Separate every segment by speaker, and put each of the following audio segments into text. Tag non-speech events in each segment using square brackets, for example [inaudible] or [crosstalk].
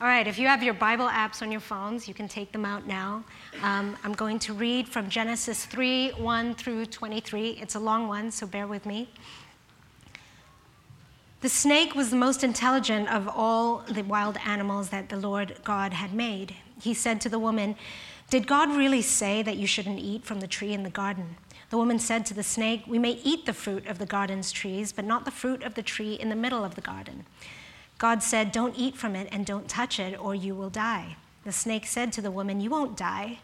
Speaker 1: All right, if you have your Bible apps on your phones, you can take them out now. Um, I'm going to read from Genesis 3 1 through 23. It's a long one, so bear with me. The snake was the most intelligent of all the wild animals that the Lord God had made. He said to the woman, Did God really say that you shouldn't eat from the tree in the garden? The woman said to the snake, We may eat the fruit of the garden's trees, but not the fruit of the tree in the middle of the garden. God said, Don't eat from it and don't touch it, or you will die. The snake said to the woman, You won't die.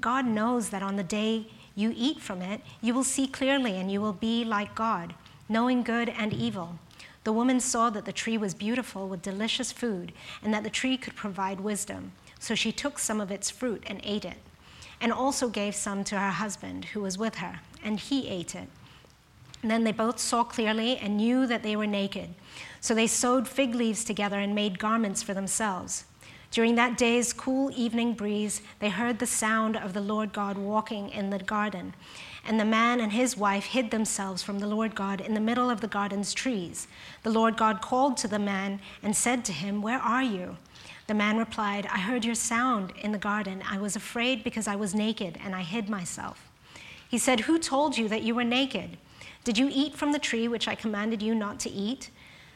Speaker 1: God knows that on the day you eat from it, you will see clearly and you will be like God, knowing good and evil. The woman saw that the tree was beautiful with delicious food, and that the tree could provide wisdom. So she took some of its fruit and ate it, and also gave some to her husband who was with her, and he ate it. And then they both saw clearly and knew that they were naked. So they sewed fig leaves together and made garments for themselves. During that day's cool evening breeze, they heard the sound of the Lord God walking in the garden. And the man and his wife hid themselves from the Lord God in the middle of the garden's trees. The Lord God called to the man and said to him, Where are you? The man replied, I heard your sound in the garden. I was afraid because I was naked and I hid myself. He said, Who told you that you were naked? Did you eat from the tree which I commanded you not to eat?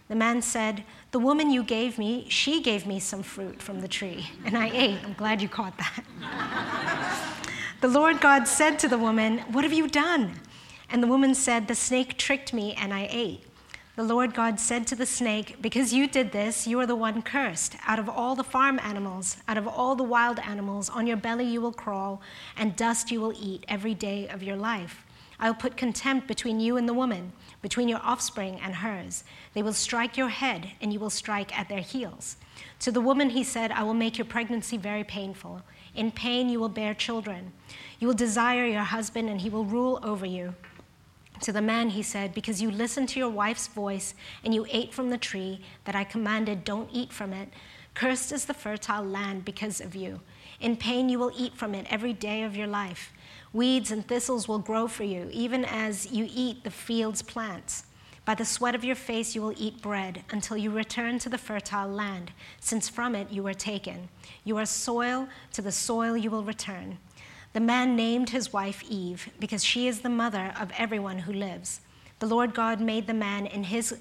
Speaker 1: The man said, The woman you gave me, she gave me some fruit from the tree, and I ate. I'm glad you caught that. [laughs] the Lord God said to the woman, What have you done? And the woman said, The snake tricked me, and I ate. The Lord God said to the snake, Because you did this, you are the one cursed. Out of all the farm animals, out of all the wild animals, on your belly you will crawl, and dust you will eat every day of your life. I will put contempt between you and the woman, between your offspring and hers. They will strike your head, and you will strike at their heels. To the woman he said, I will make your pregnancy very painful. In pain you will bear children. You will desire your husband, and he will rule over you. To the man he said, Because you listened to your wife's voice, and you ate from the tree that I commanded, don't eat from it. Cursed is the fertile land because of you. In pain you will eat from it every day of your life. Weeds and thistles will grow for you, even as you eat the field's plants. By the sweat of your face you will eat bread until you return to the fertile land, since from it you were taken. You are soil, to the soil you will return. The man named his wife Eve, because she is the mother of everyone who lives. The Lord God made the man in his,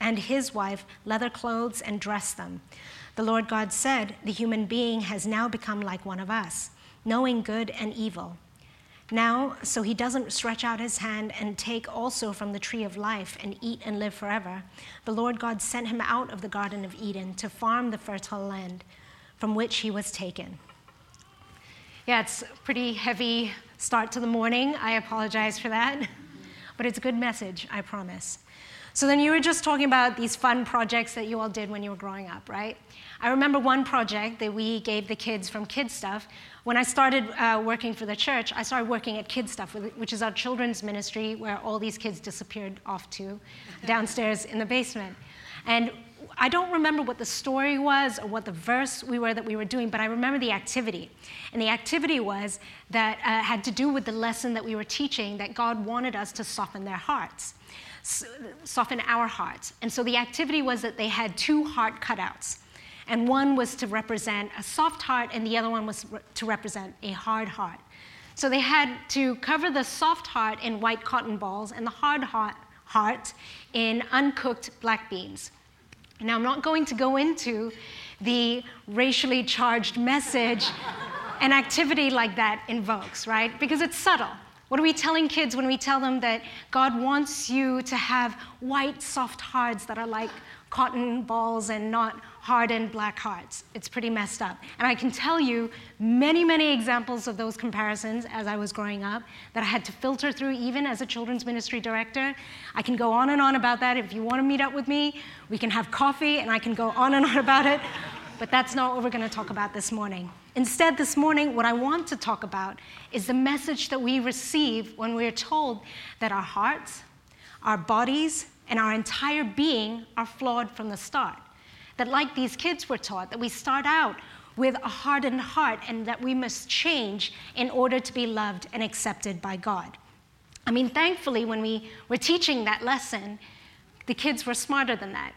Speaker 1: and his wife leather clothes and dressed them. The Lord God said, The human being has now become like one of us, knowing good and evil. Now, so he doesn't stretch out his hand and take also from the tree of life and eat and live forever, the Lord God sent him out of the Garden of Eden to farm the fertile land from which he was taken. Yeah, it's a pretty heavy start to the morning. I apologize for that. [laughs] But it's a good message, I promise. So then you were just talking about these fun projects that you all did when you were growing up, right? I remember one project that we gave the kids from Kid Stuff. When I started uh, working for the church, I started working at Kid Stuff, which is our children's ministry where all these kids disappeared off to [laughs] downstairs in the basement. And I don't remember what the story was or what the verse we were that we were doing, but I remember the activity. And the activity was that uh, had to do with the lesson that we were teaching that God wanted us to soften their hearts soften our hearts. And so the activity was that they had two heart cutouts. And one was to represent a soft heart, and the other one was to represent a hard heart. So they had to cover the soft heart in white cotton balls and the hard heart, heart in uncooked black beans. Now, I'm not going to go into the racially charged message an activity like that invokes, right? Because it's subtle. What are we telling kids when we tell them that God wants you to have white, soft hearts that are like cotton balls and not hardened black hearts? It's pretty messed up. And I can tell you many, many examples of those comparisons as I was growing up that I had to filter through even as a children's ministry director. I can go on and on about that. If you want to meet up with me, we can have coffee and I can go on and on about it. But that's not what we're going to talk about this morning. Instead, this morning, what I want to talk about is the message that we receive when we're told that our hearts, our bodies, and our entire being are flawed from the start. That, like these kids were taught, that we start out with a hardened heart and that we must change in order to be loved and accepted by God. I mean, thankfully, when we were teaching that lesson, the kids were smarter than that.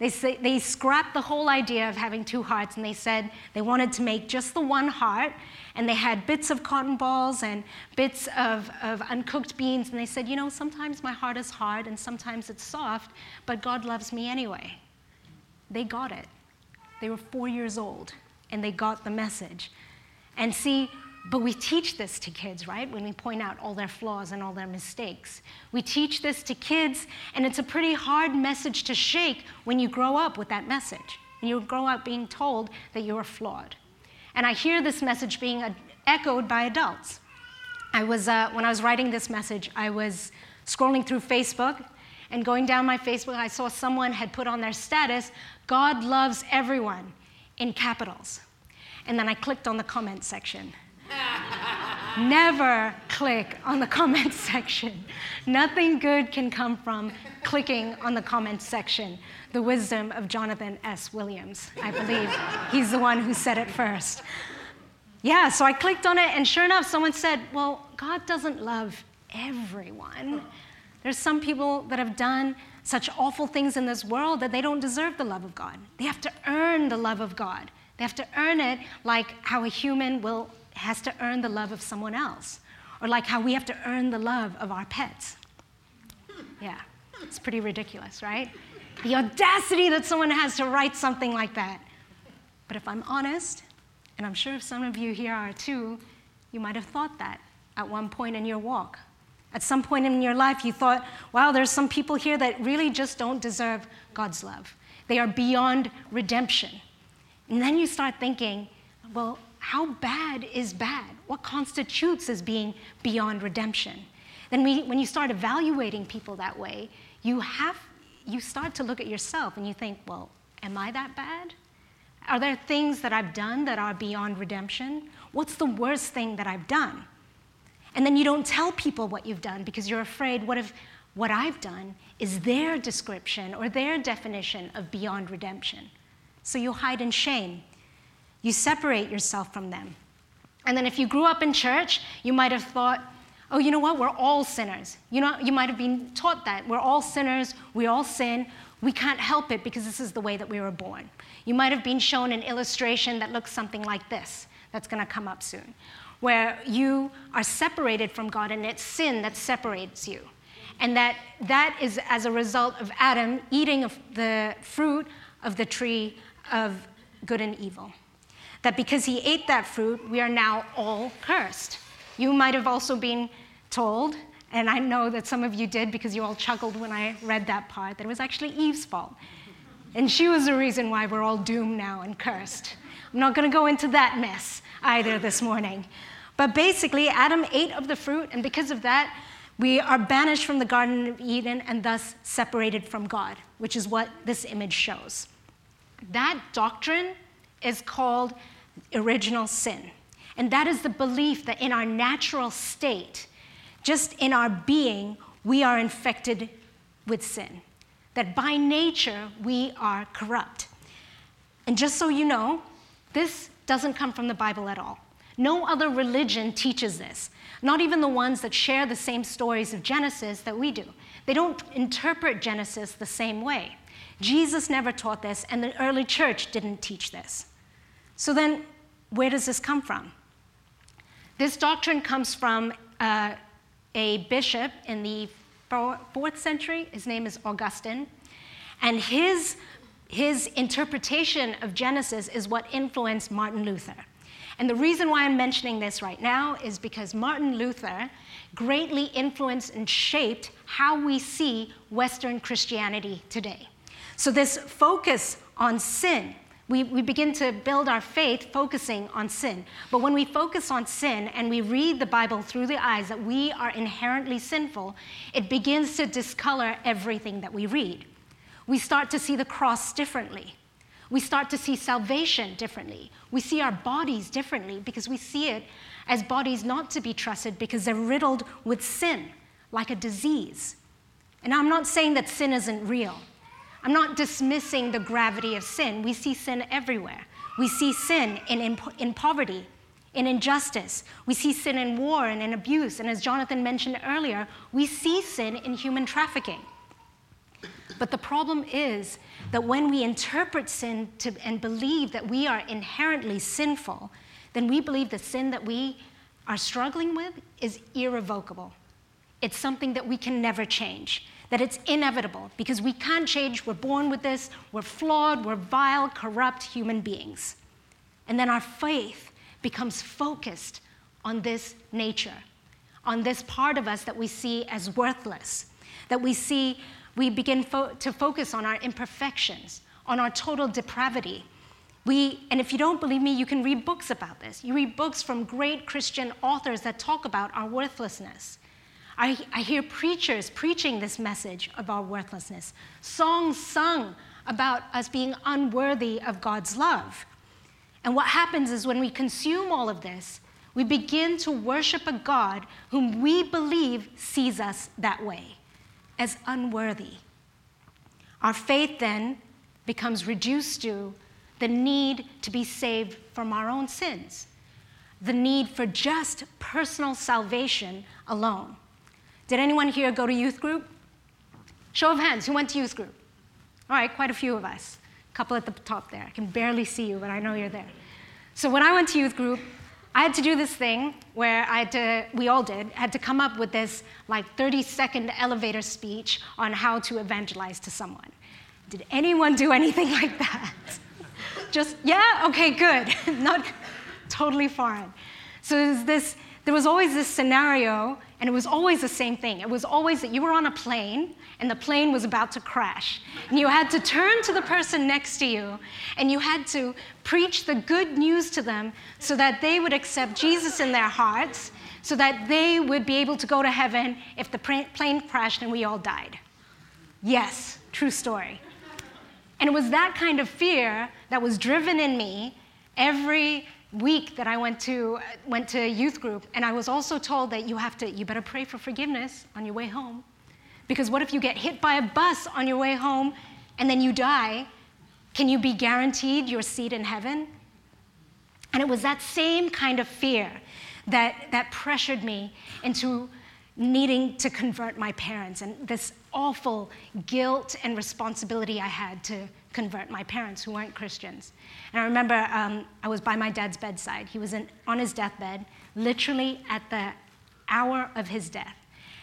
Speaker 1: They, say, they scrapped the whole idea of having two hearts and they said they wanted to make just the one heart. And they had bits of cotton balls and bits of, of uncooked beans. And they said, you know, sometimes my heart is hard and sometimes it's soft, but God loves me anyway. They got it. They were four years old and they got the message. And see, but we teach this to kids, right? When we point out all their flaws and all their mistakes. We teach this to kids, and it's a pretty hard message to shake when you grow up with that message. When you grow up being told that you are flawed. And I hear this message being echoed by adults. I was, uh, when I was writing this message, I was scrolling through Facebook, and going down my Facebook, I saw someone had put on their status, God loves everyone, in capitals. And then I clicked on the comment section. Never click on the comment [laughs] section. Nothing good can come from clicking on the comment section. The wisdom of Jonathan S. Williams, I believe. He's the one who said it first. Yeah, so I clicked on it, and sure enough, someone said, Well, God doesn't love everyone. There's some people that have done such awful things in this world that they don't deserve the love of God. They have to earn the love of God. They have to earn it like how a human will has to earn the love of someone else, or like how we have to earn the love of our pets. Yeah, it's pretty ridiculous, right? The audacity that someone has to write something like that. But if I'm honest, and I'm sure some of you here are too, you might have thought that at one point in your walk. At some point in your life, you thought, wow, there's some people here that really just don't deserve God's love. They are beyond redemption. And then you start thinking, well, how bad is bad? What constitutes as being beyond redemption? Then we, when you start evaluating people that way, you, have, you start to look at yourself and you think, well, am I that bad? Are there things that I've done that are beyond redemption? What's the worst thing that I've done? And then you don't tell people what you've done because you're afraid what if what I've done is their description or their definition of beyond redemption? So you hide in shame you separate yourself from them. And then if you grew up in church, you might have thought, oh, you know what? We're all sinners. You know, you might have been taught that. We're all sinners. We all sin. We can't help it because this is the way that we were born. You might have been shown an illustration that looks something like this, that's going to come up soon, where you are separated from God and it's sin that separates you. And that that is as a result of Adam eating of the fruit of the tree of good and evil that because he ate that fruit, we are now all cursed. You might have also been told, and I know that some of you did because you all chuckled when I read that part, that it was actually Eve's fault. And she was the reason why we're all doomed now and cursed. I'm not going to go into that mess either this morning. But basically, Adam ate of the fruit, and because of that, we are banished from the Garden of Eden and thus separated from God, which is what this image shows. That doctrine is called original sin. And that is the belief that in our natural state, just in our being, we are infected with sin. That by nature, we are corrupt. And just so you know, this doesn't come from the Bible at all. No other religion teaches this, not even the ones that share the same stories of Genesis that we do. They don't interpret Genesis the same way. Jesus never taught this, and the early church didn't teach this. So then, where does this come from? This doctrine comes from uh, a bishop in the fourth century. His name is Augustine. And his, his interpretation of Genesis is what influenced Martin Luther. And the reason why I'm mentioning this right now is because Martin Luther greatly influenced and shaped how we see Western Christianity today. So, this focus on sin we, we begin to build our faith focusing on sin. But when we focus on sin and we read the Bible through the eyes that we are inherently sinful, it begins to discolor everything that we read. We start to see the cross differently. We start to see salvation differently. We see our bodies differently because we see it as bodies not to be trusted because they're riddled with sin, like a disease. And I'm not saying that sin isn't real. I'm not dismissing the gravity of sin. We see sin everywhere. We see sin in, in, in, poverty, in injustice. We see sin in war and in abuse. And as Jonathan mentioned earlier, we see sin in human trafficking. But the problem is that when we interpret sin to, and believe that we are inherently sinful, then we believe the sin that we are struggling with is irrevocable. It's something that we can never change, that it's inevitable because we can't change. We're born with this, we're flawed, we're vile, corrupt human beings. And then our faith becomes focused on this nature, on this part of us that we see as worthless, that we see, we begin fo- to focus on our imperfections, on our total depravity. We, and if you don't believe me, you can read books about this. You read books from great Christian authors that talk about our worthlessness. I, I hear preachers preaching this message of our worthlessness, songs sung about us being unworthy of God's love. And what happens is when we consume all of this, we begin to worship a God whom we believe sees us that way, as unworthy. Our faith then becomes reduced to the need to be saved from our own sins, the need for just personal salvation alone. Did anyone here go to youth group? Show of hands, who went to youth group? All right, quite a few of us. A couple at the top there. I can barely see you, but I know you're there. So when I went to youth group, I had to do this thing where I had to, we all did, had to come up with this like 30 second elevator speech on how to evangelize to someone. Did anyone do anything [laughs] like that? Just, yeah? Okay, good. [laughs] Not totally foreign. So this, there was always this scenario and it was always the same thing. It was always that you were on a plane and the plane was about to crash. And you had to turn to the person next to you and you had to preach the good news to them so that they would accept Jesus in their hearts, so that they would be able to go to heaven if the plane crashed and we all died. Yes, true story. And it was that kind of fear that was driven in me every week that I went to, went to youth group, and I was also told that you have to, you better pray for forgiveness on your way home. Because what if you get hit by a bus on your way home and then you die? Can you be guaranteed your seat in heaven? And it was that same kind of fear that, that pressured me into needing to convert my parents and this awful guilt and responsibility I had to convert my parents who weren't Christians. And I remember um, I was by my dad's bedside. He was in, on his deathbed, literally at the hour of his death.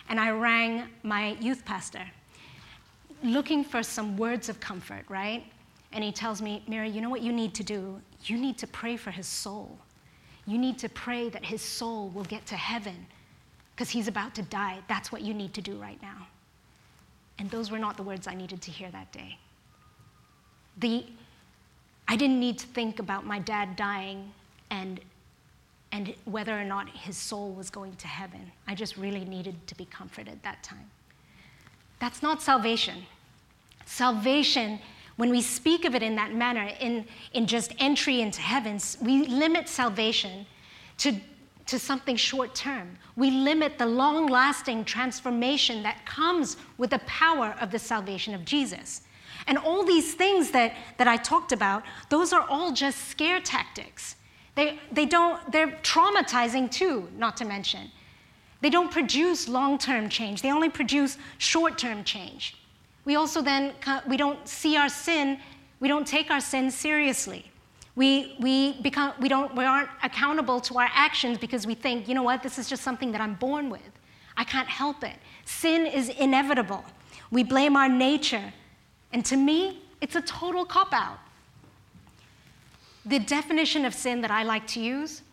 Speaker 1: And I rang my youth pastor looking for some words of comfort, right? And he tells me, Mary, you know what you need to do? You need to pray for his soul. You need to pray that his soul will get to heaven because he's about to die. That's what you need to do right now. And those were not the words I needed to hear that day. The, I didn't need to think about my dad dying and, and whether or not his soul was going to heaven. I just really needed to be comforted that time. That's not salvation. Salvation, when we speak of it in that manner, in, in just entry into heaven, we limit salvation to, to something short term. We limit the long lasting transformation that comes with the power of the salvation of Jesus. And all these things that, that I talked about, those are all just scare tactics. They, they don't, they're traumatizing too, not to mention. They don't produce long term change, they only produce short term change. We also then, we don't see our sin, we don't take our sin seriously. We, we, become, we, don't, we aren't accountable to our actions because we think, you know what, this is just something that I'm born with. I can't help it. Sin is inevitable. We blame our nature and to me, it's a total cop out. The definition of sin that I like to use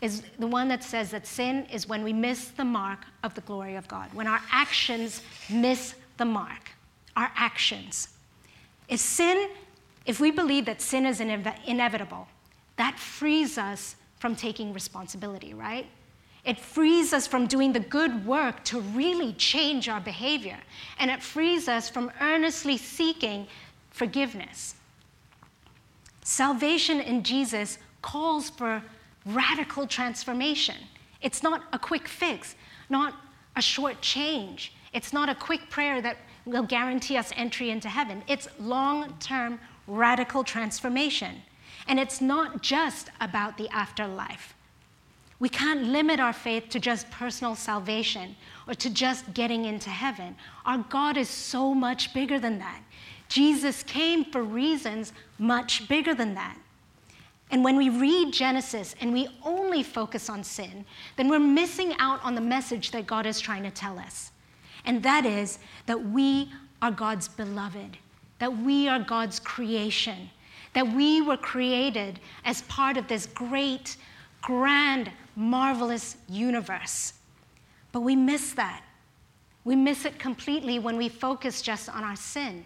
Speaker 1: is the one that says that sin is when we miss the mark of the glory of God, when our actions miss the mark. Our actions. Is sin, if we believe that sin is inevitable, that frees us from taking responsibility, right? It frees us from doing the good work to really change our behavior. And it frees us from earnestly seeking forgiveness. Salvation in Jesus calls for radical transformation. It's not a quick fix, not a short change. It's not a quick prayer that will guarantee us entry into heaven. It's long term radical transformation. And it's not just about the afterlife. We can't limit our faith to just personal salvation or to just getting into heaven. Our God is so much bigger than that. Jesus came for reasons much bigger than that. And when we read Genesis and we only focus on sin, then we're missing out on the message that God is trying to tell us. And that is that we are God's beloved, that we are God's creation, that we were created as part of this great, grand, marvelous universe. But we miss that. We miss it completely when we focus just on our sin.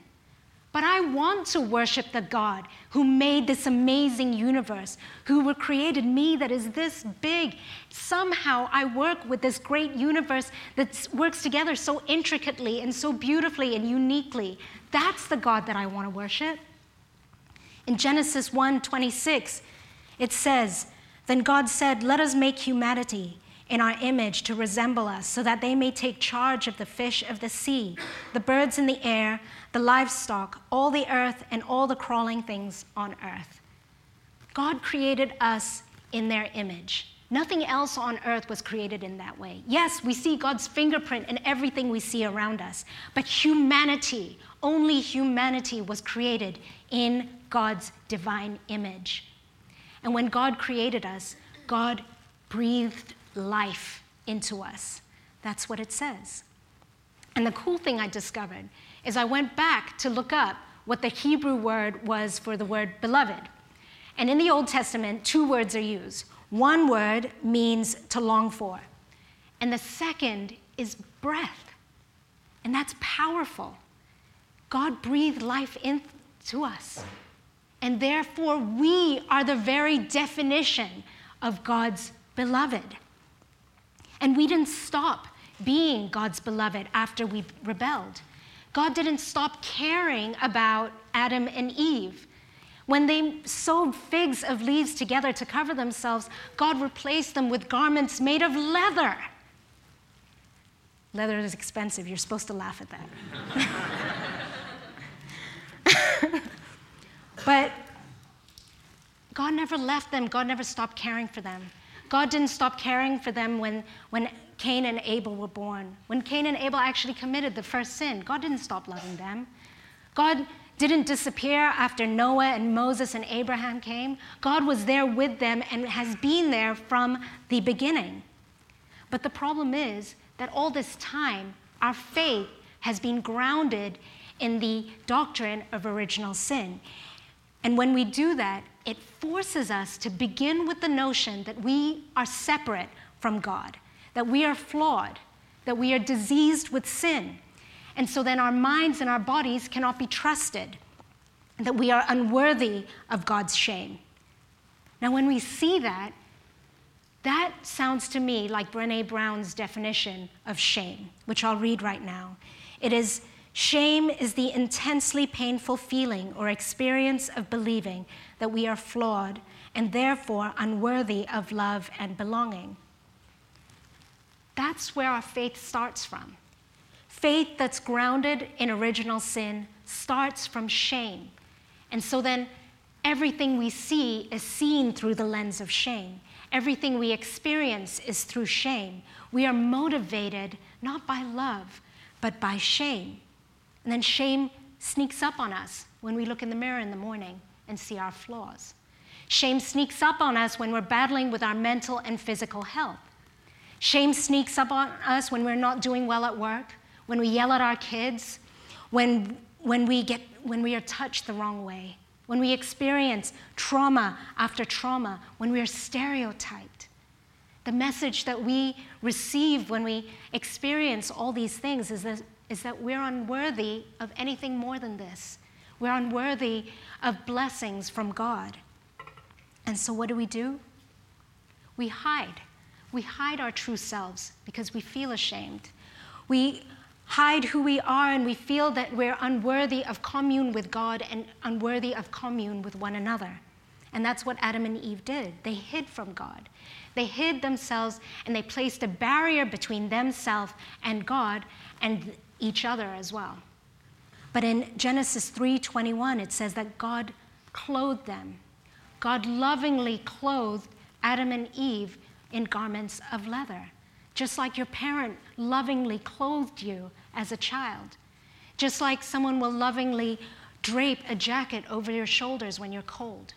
Speaker 1: But I want to worship the God who made this amazing universe, who created me that is this big. Somehow I work with this great universe that works together so intricately and so beautifully and uniquely. That's the God that I want to worship. In Genesis 1:26, it says, "Then God said, "Let us make humanity in our image to resemble us, so that they may take charge of the fish of the sea, the birds in the air, the livestock, all the earth, and all the crawling things on earth. God created us in their image. Nothing else on earth was created in that way. Yes, we see God's fingerprint in everything we see around us, but humanity, only humanity was created in God's divine image. And when God created us, God breathed life into us. That's what it says. And the cool thing I discovered is I went back to look up what the Hebrew word was for the word beloved. And in the Old Testament, two words are used. One word means to long for, and the second is breath. And that's powerful. God breathed life into us. And therefore, we are the very definition of God's beloved. And we didn't stop being God's beloved after we rebelled. God didn't stop caring about Adam and Eve. When they sewed figs of leaves together to cover themselves, God replaced them with garments made of leather. Leather is expensive. You're supposed to laugh at that. [laughs] [laughs] but God never left them, God never stopped caring for them. God didn't stop caring for them when, when Cain and Abel were born. When Cain and Abel actually committed the first sin, God didn't stop loving them. God didn't disappear after Noah and Moses and Abraham came. God was there with them and has been there from the beginning. But the problem is that all this time, our faith has been grounded in the doctrine of original sin. And when we do that, it forces us to begin with the notion that we are separate from God, that we are flawed, that we are diseased with sin. And so then our minds and our bodies cannot be trusted, that we are unworthy of God's shame. Now, when we see that, that sounds to me like Brene Brown's definition of shame, which I'll read right now. It is Shame is the intensely painful feeling or experience of believing that we are flawed and therefore unworthy of love and belonging. That's where our faith starts from. Faith that's grounded in original sin starts from shame. And so then everything we see is seen through the lens of shame. Everything we experience is through shame. We are motivated not by love, but by shame. And then shame sneaks up on us when we look in the mirror in the morning and see our flaws. Shame sneaks up on us when we're battling with our mental and physical health. Shame sneaks up on us when we're not doing well at work, when we yell at our kids, when, when, we, get, when we are touched the wrong way, when we experience trauma after trauma, when we are stereotyped. The message that we receive when we experience all these things is that is that we're unworthy of anything more than this. We're unworthy of blessings from God. And so, what do we do? We hide. We hide our true selves because we feel ashamed. We hide who we are and we feel that we're unworthy of commune with God and unworthy of commune with one another. And that's what Adam and Eve did. They hid from God. They hid themselves and they placed a barrier between themselves and God, and each other as well. But in Genesis 3:21 it says that God clothed them. God lovingly clothed Adam and Eve in garments of leather, just like your parent lovingly clothed you as a child. Just like someone will lovingly drape a jacket over your shoulders when you're cold,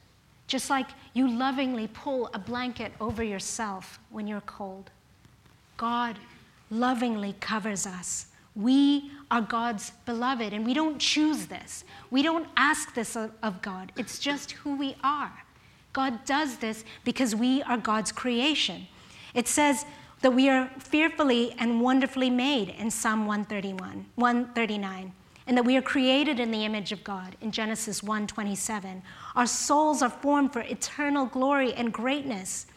Speaker 1: just like you lovingly pull a blanket over yourself when you're cold. God lovingly covers us. We are God's beloved, and we don't choose this. We don't ask this of God. It's just who we are. God does this because we are God's creation. It says that we are fearfully and wonderfully made in Psalm 131, 139 and that we are created in the image of God in Genesis 1:27. Our souls are formed for eternal glory and greatness.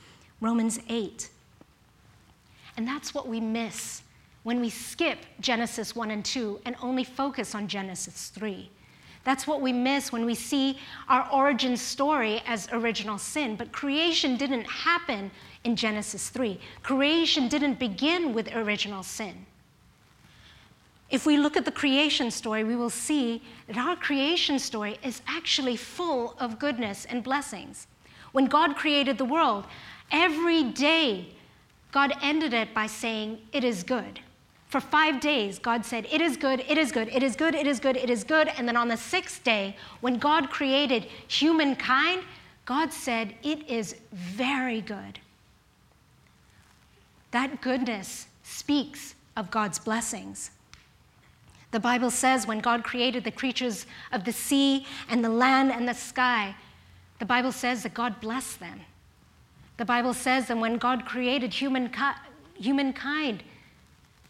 Speaker 1: Romans 8. And that's what we miss when we skip Genesis 1 and 2 and only focus on Genesis 3. That's what we miss when we see our origin story as original sin. But creation didn't happen in Genesis 3. Creation didn't begin with original sin. If we look at the creation story, we will see that our creation story is actually full of goodness and blessings. When God created the world, every day God ended it by saying, It is good. For five days, God said, It is good, it is good, it is good, it is good, it is good. And then on the sixth day, when God created humankind, God said, It is very good. That goodness speaks of God's blessings. The Bible says when God created the creatures of the sea and the land and the sky, the Bible says that God blessed them. The Bible says that when God created humankind,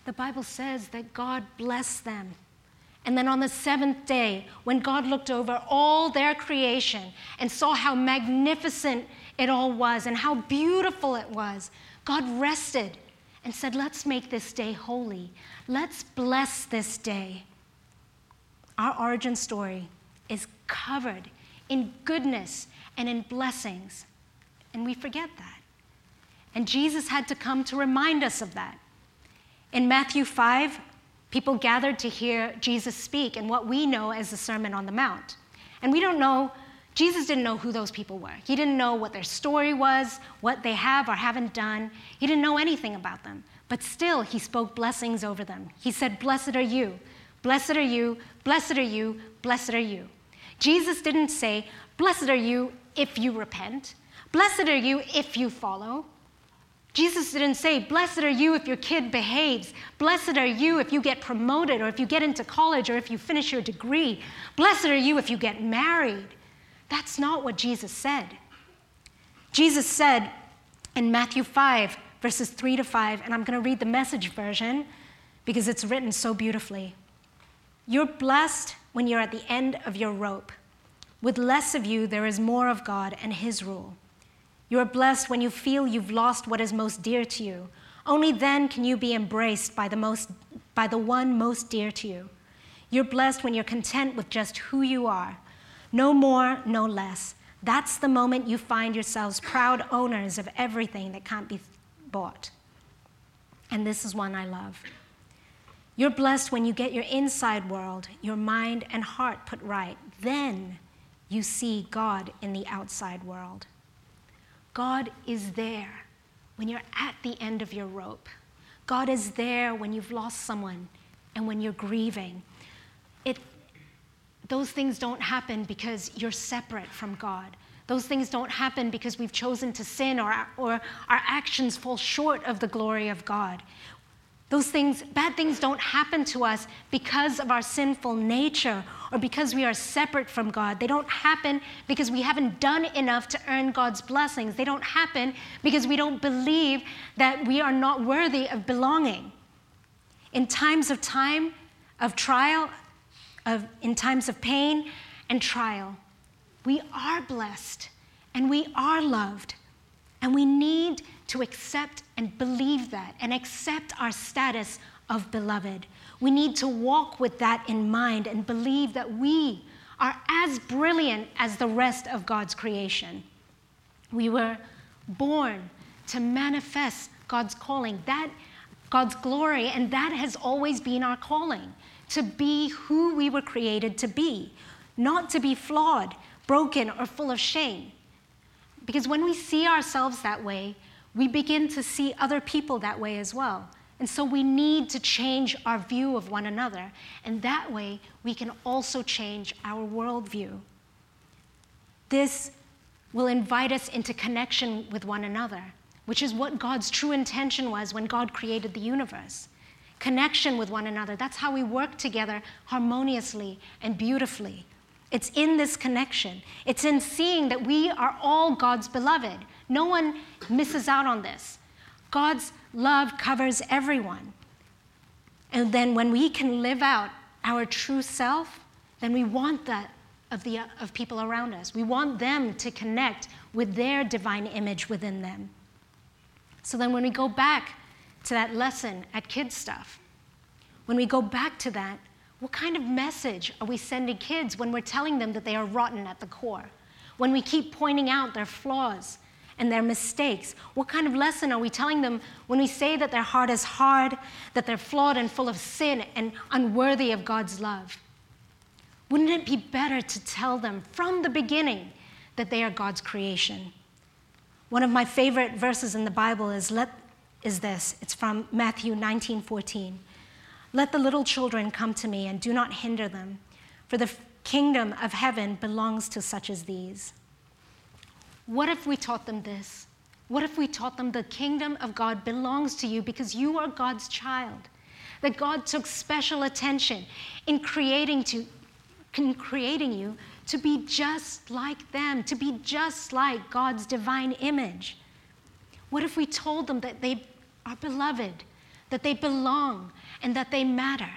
Speaker 1: the Bible says that God blessed them. And then on the seventh day, when God looked over all their creation and saw how magnificent it all was and how beautiful it was, God rested and said, Let's make this day holy. Let's bless this day. Our origin story is covered in goodness and in blessings, and we forget that. And Jesus had to come to remind us of that. In Matthew 5, people gathered to hear Jesus speak in what we know as the Sermon on the Mount. And we don't know, Jesus didn't know who those people were. He didn't know what their story was, what they have or haven't done. He didn't know anything about them. But still, he spoke blessings over them. He said, Blessed are you, blessed are you, blessed are you, blessed are you. Jesus didn't say, Blessed are you if you repent, blessed are you if you follow. Jesus didn't say, Blessed are you if your kid behaves. Blessed are you if you get promoted or if you get into college or if you finish your degree. Blessed are you if you get married. That's not what Jesus said. Jesus said in Matthew 5, verses 3 to 5, and I'm going to read the message version because it's written so beautifully. You're blessed when you're at the end of your rope. With less of you, there is more of God and His rule. You are blessed when you feel you've lost what is most dear to you. Only then can you be embraced by the, most, by the one most dear to you. You're blessed when you're content with just who you are. No more, no less. That's the moment you find yourselves proud owners of everything that can't be bought. And this is one I love. You're blessed when you get your inside world, your mind and heart put right. Then you see God in the outside world. God is there when you're at the end of your rope. God is there when you've lost someone and when you're grieving. It, those things don't happen because you're separate from God. Those things don't happen because we've chosen to sin or, or our actions fall short of the glory of God. Those things, bad things don't happen to us because of our sinful nature or because we are separate from God. They don't happen because we haven't done enough to earn God's blessings. They don't happen because we don't believe that we are not worthy of belonging. In times of time, of trial, of, in times of pain and trial, we are blessed and we are loved. And we need to accept and believe that and accept our status of beloved. We need to walk with that in mind and believe that we are as brilliant as the rest of God's creation. We were born to manifest God's calling, that God's glory, and that has always been our calling to be who we were created to be, not to be flawed, broken, or full of shame. Because when we see ourselves that way, we begin to see other people that way as well. And so we need to change our view of one another. And that way, we can also change our worldview. This will invite us into connection with one another, which is what God's true intention was when God created the universe. Connection with one another. That's how we work together harmoniously and beautifully. It's in this connection. It's in seeing that we are all God's beloved. No one misses out on this. God's love covers everyone. And then when we can live out our true self, then we want that of, the, of people around us. We want them to connect with their divine image within them. So then when we go back to that lesson at Kids Stuff, when we go back to that, what kind of message are we sending kids when we're telling them that they are rotten at the core? When we keep pointing out their flaws and their mistakes? What kind of lesson are we telling them when we say that their heart is hard, that they're flawed and full of sin and unworthy of God's love? Wouldn't it be better to tell them from the beginning that they are God's creation? One of my favorite verses in the Bible is, let, is this. It's from Matthew 19 14. Let the little children come to me and do not hinder them, for the kingdom of heaven belongs to such as these. What if we taught them this? What if we taught them the kingdom of God belongs to you because you are God's child? That God took special attention in creating, to, in creating you to be just like them, to be just like God's divine image. What if we told them that they are beloved, that they belong, and that they matter?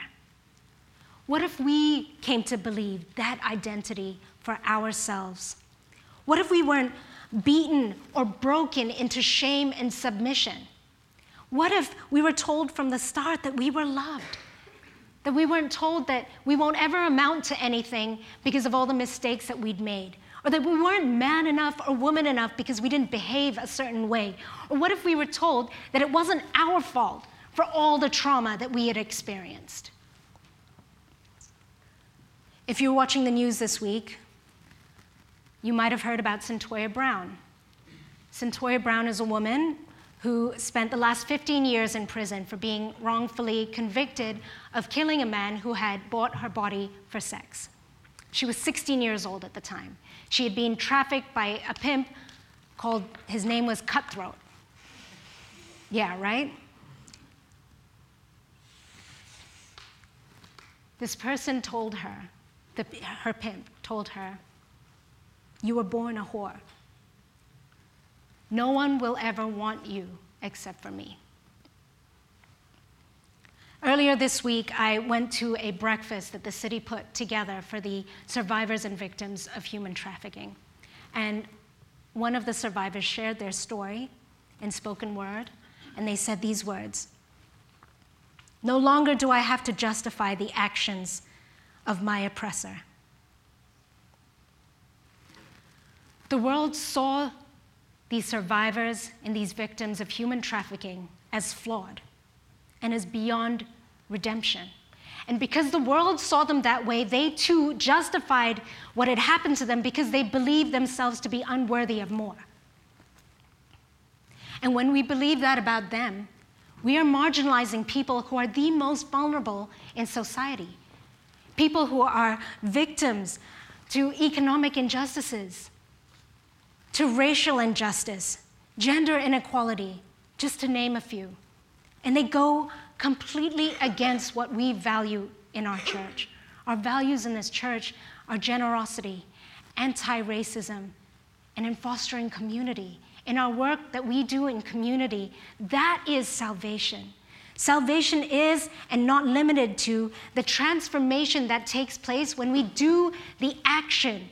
Speaker 1: What if we came to believe that identity for ourselves? What if we weren't beaten or broken into shame and submission? What if we were told from the start that we were loved? That we weren't told that we won't ever amount to anything because of all the mistakes that we'd made? Or that we weren't man enough or woman enough because we didn't behave a certain way? Or what if we were told that it wasn't our fault for all the trauma that we had experienced? If you're watching the news this week, you might have heard about Cyntoia Brown. Cyntoia Brown is a woman who spent the last 15 years in prison for being wrongfully convicted of killing a man who had bought her body for sex. She was 16 years old at the time. She had been trafficked by a pimp called, his name was Cutthroat. Yeah, right? This person told her, the, her pimp told her, you were born a whore. No one will ever want you except for me. Earlier this week, I went to a breakfast that the city put together for the survivors and victims of human trafficking. And one of the survivors shared their story in spoken word, and they said these words No longer do I have to justify the actions of my oppressor. The world saw these survivors and these victims of human trafficking as flawed and as beyond redemption. And because the world saw them that way, they too justified what had happened to them because they believed themselves to be unworthy of more. And when we believe that about them, we are marginalizing people who are the most vulnerable in society. People who are victims to economic injustices, to racial injustice, gender inequality, just to name a few. And they go completely against what we value in our church. Our values in this church are generosity, anti racism, and in fostering community. In our work that we do in community, that is salvation. Salvation is, and not limited to, the transformation that takes place when we do the action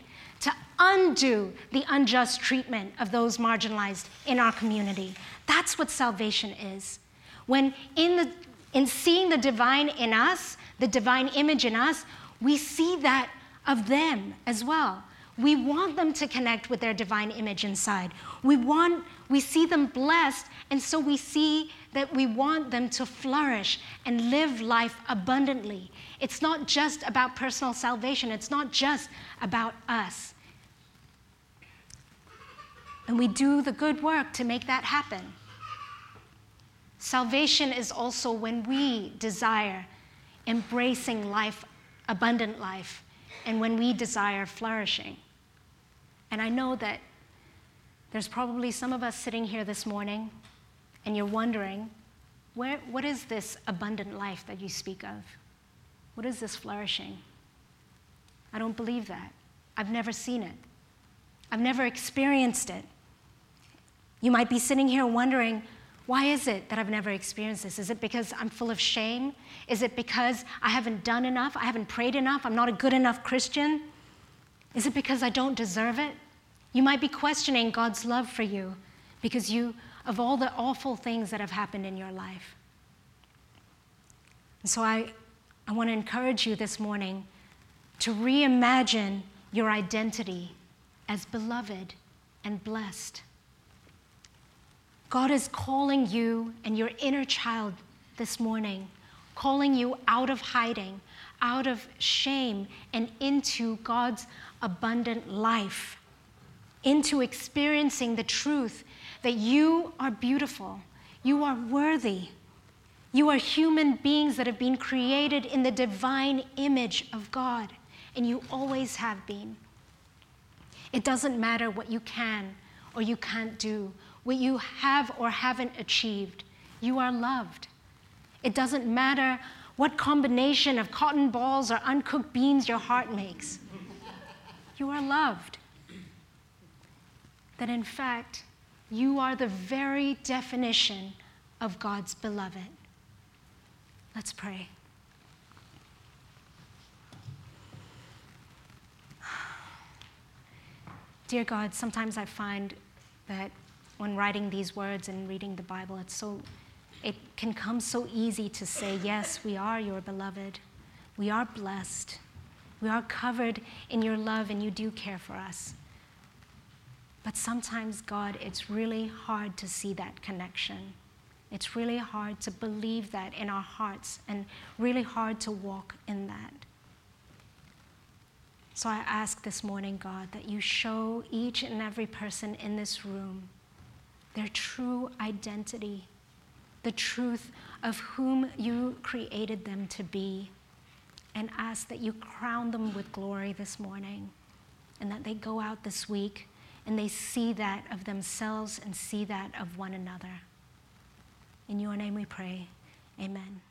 Speaker 1: undo the unjust treatment of those marginalized in our community. That's what salvation is. When in, the, in seeing the divine in us, the divine image in us, we see that of them as well. We want them to connect with their divine image inside. We want we see them blessed and so we see that we want them to flourish and live life abundantly. It's not just about personal salvation, it's not just about us. And we do the good work to make that happen. Salvation is also when we desire embracing life, abundant life, and when we desire flourishing. And I know that there's probably some of us sitting here this morning and you're wondering, where, what is this abundant life that you speak of? What is this flourishing? I don't believe that. I've never seen it. I've never experienced it. You might be sitting here wondering, why is it that I've never experienced this? Is it because I'm full of shame? Is it because I haven't done enough? I haven't prayed enough? I'm not a good enough Christian? Is it because I don't deserve it? You might be questioning God's love for you because you, of all the awful things that have happened in your life. And so I, I want to encourage you this morning to reimagine your identity as beloved and blessed. God is calling you and your inner child this morning, calling you out of hiding, out of shame, and into God's abundant life, into experiencing the truth that you are beautiful, you are worthy, you are human beings that have been created in the divine image of God, and you always have been. It doesn't matter what you can or you can't do what you have or haven't achieved. You are loved. It doesn't matter what combination of cotton balls or uncooked beans your heart makes. You are loved. That in fact, you are the very definition of God's beloved. Let's pray. [sighs] Dear God, sometimes I find that when writing these words and reading the Bible, it's so, it can come so easy to say, Yes, we are your beloved. We are blessed. We are covered in your love, and you do care for us. But sometimes, God, it's really hard to see that connection. It's really hard to believe that in our hearts and really hard to walk in that. So I ask this morning, God, that you show each and every person in this room their true identity, the truth of whom you created them to be, and ask that you crown them with glory this morning and that they go out this week and they see that of themselves and see that of one another. In your name we pray. Amen.